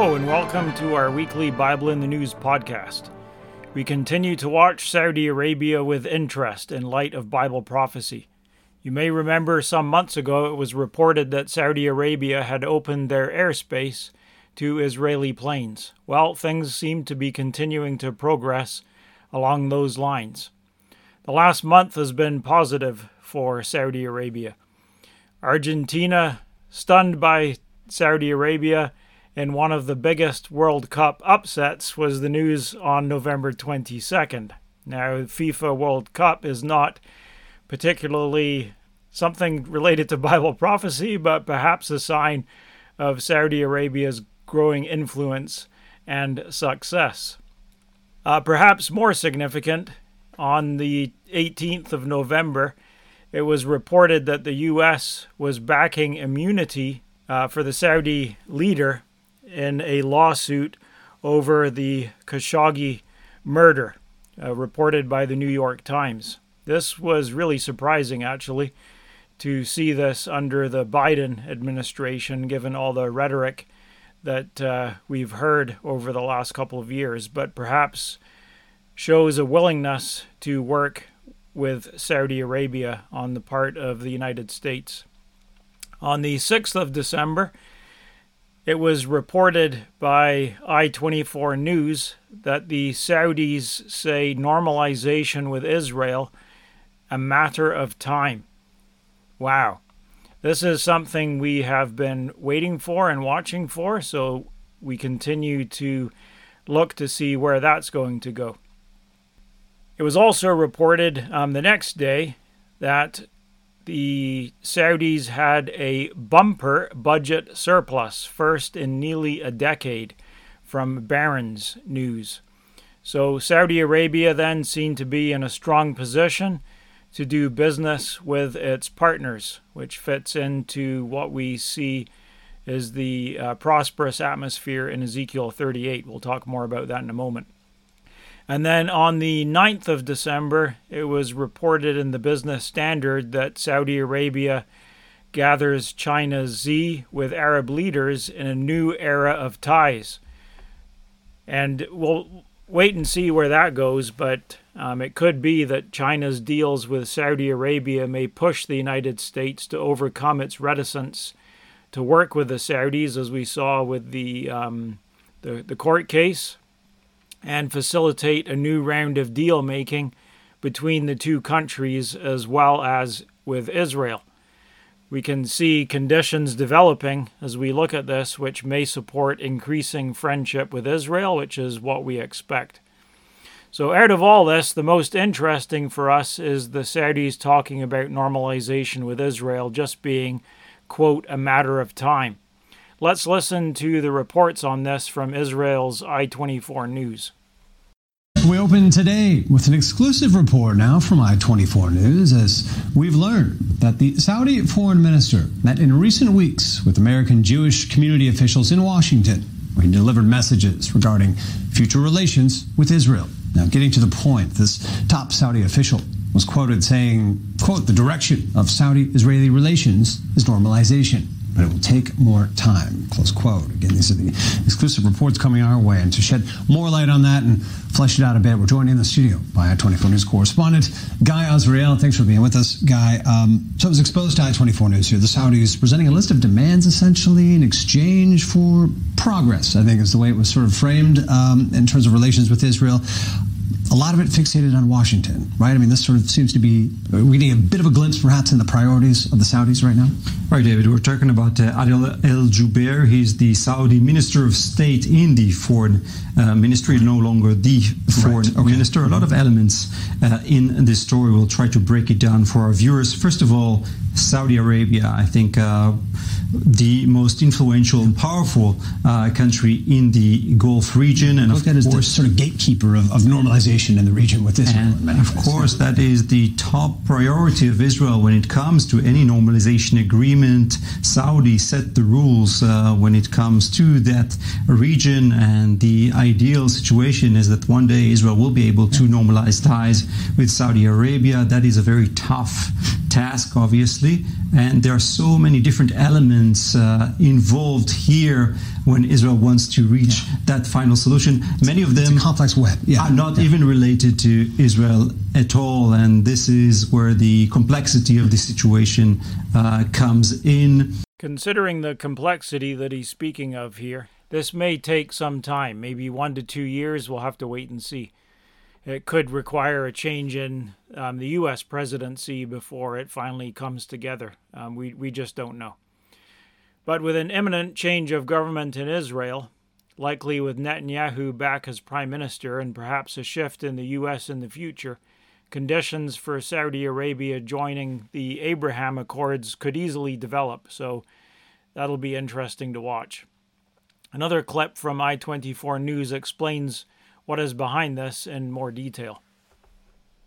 Hello, and welcome to our weekly Bible in the News podcast. We continue to watch Saudi Arabia with interest in light of Bible prophecy. You may remember some months ago it was reported that Saudi Arabia had opened their airspace to Israeli planes. Well, things seem to be continuing to progress along those lines. The last month has been positive for Saudi Arabia. Argentina, stunned by Saudi Arabia, in one of the biggest World Cup upsets was the news on November 22nd. Now, FIFA World Cup is not particularly something related to Bible prophecy, but perhaps a sign of Saudi Arabia's growing influence and success. Uh, perhaps more significant, on the 18th of November, it was reported that the U.S. was backing immunity uh, for the Saudi leader in a lawsuit over the Khashoggi murder, uh, reported by the New York Times. This was really surprising, actually, to see this under the Biden administration, given all the rhetoric that uh, we've heard over the last couple of years, but perhaps shows a willingness to work with Saudi Arabia on the part of the United States. On the 6th of December, it was reported by I 24 News that the Saudis say normalization with Israel a matter of time. Wow. This is something we have been waiting for and watching for, so we continue to look to see where that's going to go. It was also reported um, the next day that the Saudis had a bumper budget surplus, first in nearly a decade, from Barron's News. So Saudi Arabia then seemed to be in a strong position to do business with its partners, which fits into what we see as the uh, prosperous atmosphere in Ezekiel 38. We'll talk more about that in a moment. And then on the 9th of December, it was reported in the Business Standard that Saudi Arabia gathers China's Xi with Arab leaders in a new era of ties. And we'll wait and see where that goes, but um, it could be that China's deals with Saudi Arabia may push the United States to overcome its reticence to work with the Saudis, as we saw with the um, the, the court case and facilitate a new round of deal making between the two countries as well as with Israel. We can see conditions developing as we look at this, which may support increasing friendship with Israel, which is what we expect. So, out of all this, the most interesting for us is the Saudis talking about normalization with Israel just being, quote, a matter of time. Let's listen to the reports on this from Israel's I 24 News. We open today with an exclusive report now from I 24 News as we've learned that the Saudi foreign minister met in recent weeks with American Jewish community officials in Washington he delivered messages regarding future relations with Israel. Now, getting to the point, this top Saudi official was quoted saying, quote, the direction of Saudi-Israeli relations is normalization but it will take more time. Close quote. Again, these are the exclusive reports coming our way. And to shed more light on that and flesh it out a bit, we're joined in the studio by I-24 News correspondent Guy Azriel. Thanks for being with us, Guy. Um, so it was exposed to I-24 News here. The Saudis presenting a list of demands, essentially, in exchange for progress, I think is the way it was sort of framed um, in terms of relations with Israel. A lot of it fixated on Washington, right? I mean, this sort of seems to be, we're getting a bit of a glimpse perhaps in the priorities of the Saudis right now. Right, David. We're talking about uh, Adel El Jubeir. He's the Saudi Minister of State in the Foreign uh, Ministry, no longer the Foreign right, okay. Minister. A lot of elements uh, in this story. We'll try to break it down for our viewers. First of all, Saudi Arabia, I think uh, the most influential and powerful uh, country in the Gulf region, and Look of course, the sort of gatekeeper of, of normalization in the region with Israel. And of course, that is the top priority of Israel when it comes to any normalization agreement. Saudi set the rules uh, when it comes to that region, and the ideal situation is that one day Israel will be able to normalize ties with Saudi Arabia. That is a very tough task, obviously, and there are so many different elements uh, involved here when Israel wants to reach yeah. that final solution. Many of them complex web. Yeah. are not yeah. even related to Israel at all, and this is where the complexity of the situation uh, comes in. Considering the complexity that he's speaking of here, this may take some time, maybe one to two years. We'll have to wait and see it could require a change in um, the U.S. presidency before it finally comes together. Um, we, we just don't know. But with an imminent change of government in Israel, likely with Netanyahu back as prime minister and perhaps a shift in the U.S. in the future, conditions for Saudi Arabia joining the Abraham Accords could easily develop. So that'll be interesting to watch. Another clip from I 24 News explains what is behind this in more detail.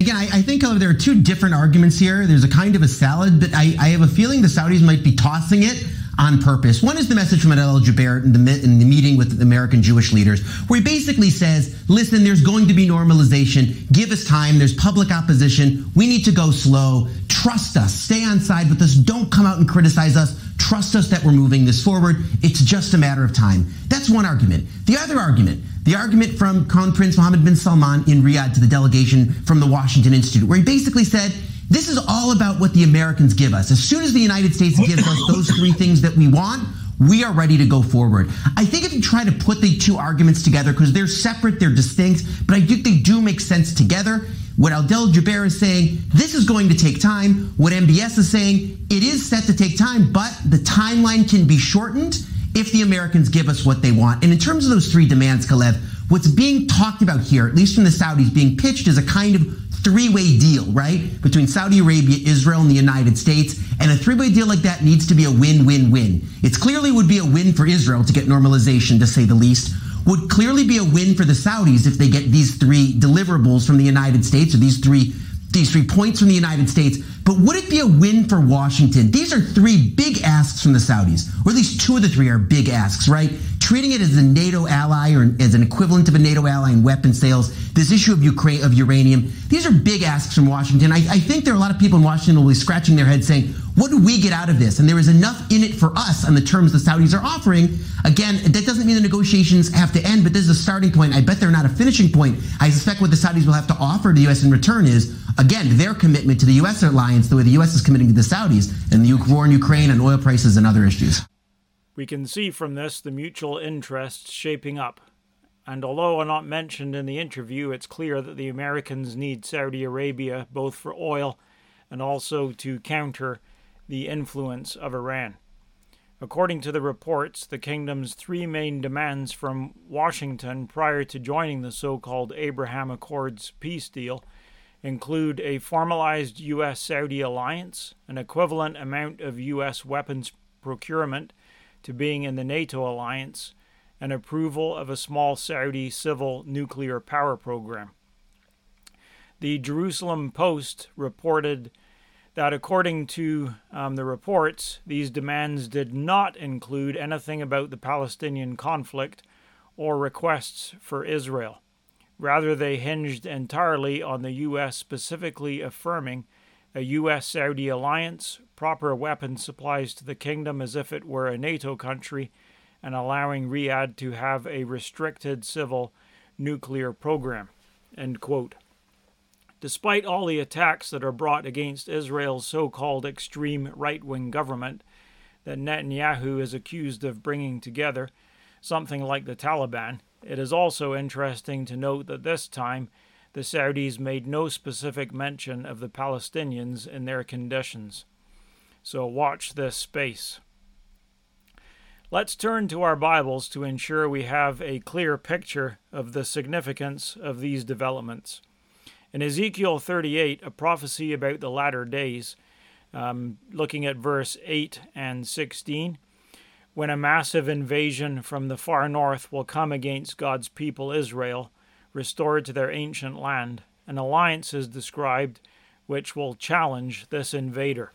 Again, I, I think uh, there are two different arguments here. There's a kind of a salad, but I, I have a feeling the Saudis might be tossing it on purpose. One is the message from Adel Jubeir in the, in the meeting with American Jewish leaders, where he basically says, listen, there's going to be normalization. Give us time. There's public opposition. We need to go slow. Trust us. Stay on side with us. Don't come out and criticize us. Trust us that we're moving this forward. It's just a matter of time. That's one argument. The other argument, the argument from Crown Prince Mohammed bin Salman in Riyadh to the delegation from the Washington Institute, where he basically said, this is all about what the Americans give us. As soon as the United States gives us those three things that we want, we are ready to go forward. I think if you try to put the two arguments together, because they're separate, they're distinct, but I think they do make sense together. What Adel Jubeir is saying, this is going to take time. What MBS is saying, it is set to take time, but the timeline can be shortened if the Americans give us what they want. And in terms of those three demands, Kalev, what's being talked about here, at least from the Saudis, being pitched as a kind of three-way deal, right? Between Saudi Arabia, Israel, and the United States. And a three-way deal like that needs to be a win-win-win. It clearly would be a win for Israel to get normalization, to say the least. Would clearly be a win for the Saudis if they get these three deliverables from the United States or these three these three points from the United States. But would it be a win for Washington? These are three big asks from the Saudis, or at least two of the three are big asks, right? Treating it as a NATO ally or as an equivalent of a NATO ally in weapon sales, this issue of Ukraine of uranium, these are big asks from Washington. I, I think there are a lot of people in Washington who will be scratching their heads saying, what do we get out of this? And there is enough in it for us on the terms the Saudis are offering. Again, that doesn't mean the negotiations have to end, but this is a starting point. I bet they're not a finishing point. I suspect what the Saudis will have to offer the U.S. in return is, again, their commitment to the U.S. alliance, the way the U.S. is committing to the Saudis, and the war in Ukraine and oil prices and other issues. We can see from this the mutual interests shaping up. And although not mentioned in the interview, it's clear that the Americans need Saudi Arabia both for oil and also to counter the influence of Iran. According to the reports, the kingdom's three main demands from Washington prior to joining the so called Abraham Accords peace deal include a formalized U.S. Saudi alliance, an equivalent amount of U.S. weapons procurement to being in the NATO alliance, and approval of a small Saudi civil nuclear power program. The Jerusalem Post reported that according to um, the reports, these demands did not include anything about the Palestinian conflict or requests for Israel. Rather, they hinged entirely on the U.S. specifically affirming a U.S. Saudi alliance, proper weapons supplies to the kingdom as if it were a NATO country, and allowing Riyadh to have a restricted civil nuclear program. Despite all the attacks that are brought against Israel's so called extreme right wing government that Netanyahu is accused of bringing together, something like the Taliban, it is also interesting to note that this time the Saudis made no specific mention of the Palestinians in their conditions. So watch this space. Let's turn to our Bibles to ensure we have a clear picture of the significance of these developments. In Ezekiel 38, a prophecy about the latter days, um, looking at verse 8 and 16, when a massive invasion from the far north will come against God's people Israel, restored to their ancient land, an alliance is described which will challenge this invader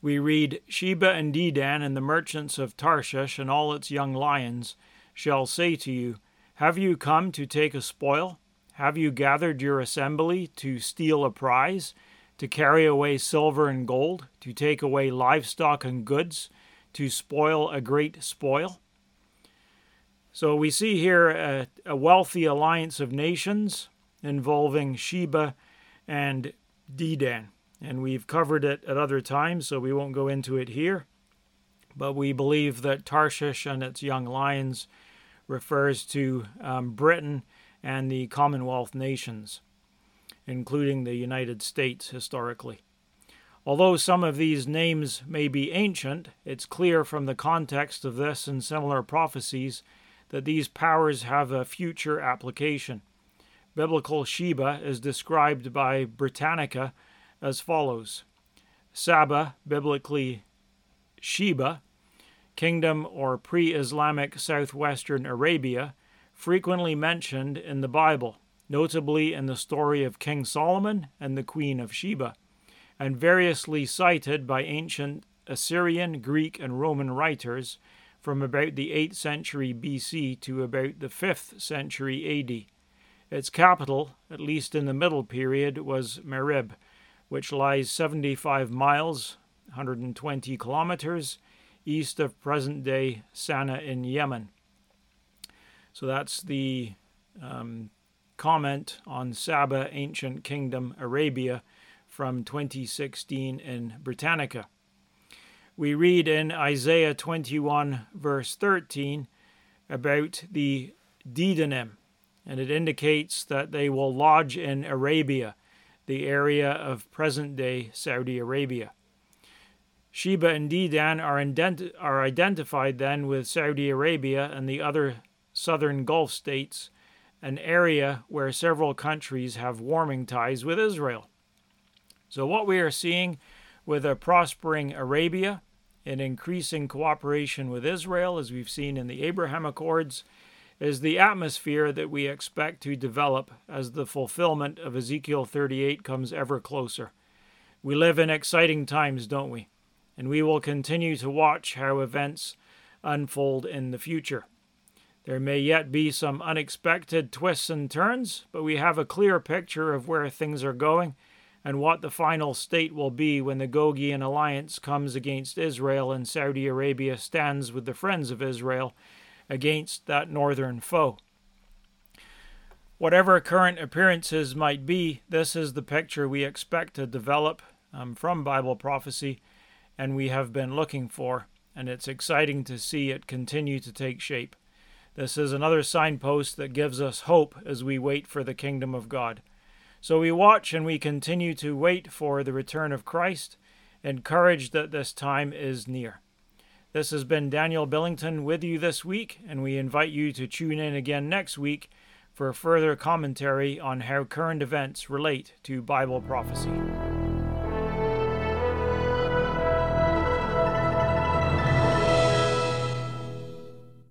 we read Sheba and Dedan and the merchants of Tarshish and all its young lions shall say to you, Have you come to take a spoil? Have you gathered your assembly to steal a prize, to carry away silver and gold, to take away livestock and goods, to spoil a great spoil? So we see here a, a wealthy alliance of nations involving Sheba and Dedan and we've covered it at other times, so we won't go into it here. But we believe that Tarshish and its young lions refers to um, Britain and the Commonwealth nations, including the United States historically. Although some of these names may be ancient, it's clear from the context of this and similar prophecies that these powers have a future application. Biblical Sheba is described by Britannica as follows Saba, biblically Sheba, kingdom or pre Islamic southwestern Arabia, frequently mentioned in the Bible, notably in the story of King Solomon and the Queen of Sheba, and variously cited by ancient Assyrian, Greek, and Roman writers from about the 8th century BC to about the 5th century AD. Its capital, at least in the middle period, was Marib, which lies 75 miles, 120 kilometers, east of present day Sana'a in Yemen. So that's the um, comment on Saba, Ancient Kingdom, Arabia from 2016 in Britannica. We read in Isaiah 21, verse 13, about the Dedanim, and it indicates that they will lodge in Arabia the area of present day Saudi Arabia. Sheba and Dedan are, ident- are identified then with Saudi Arabia and the other southern Gulf states, an area where several countries have warming ties with Israel. So, what we are seeing with a prospering Arabia, an increasing cooperation with Israel, as we've seen in the Abraham Accords, is the atmosphere that we expect to develop as the fulfillment of Ezekiel 38 comes ever closer. We live in exciting times, don't we? And we will continue to watch how events unfold in the future. There may yet be some unexpected twists and turns, but we have a clear picture of where things are going and what the final state will be when the Gogian alliance comes against Israel and Saudi Arabia stands with the friends of Israel against that northern foe. Whatever current appearances might be, this is the picture we expect to develop um, from Bible prophecy and we have been looking for, and it's exciting to see it continue to take shape. This is another signpost that gives us hope as we wait for the kingdom of God. So we watch and we continue to wait for the return of Christ, encouraged that this time is near. This has been Daniel Billington with you this week, and we invite you to tune in again next week for further commentary on how current events relate to Bible prophecy.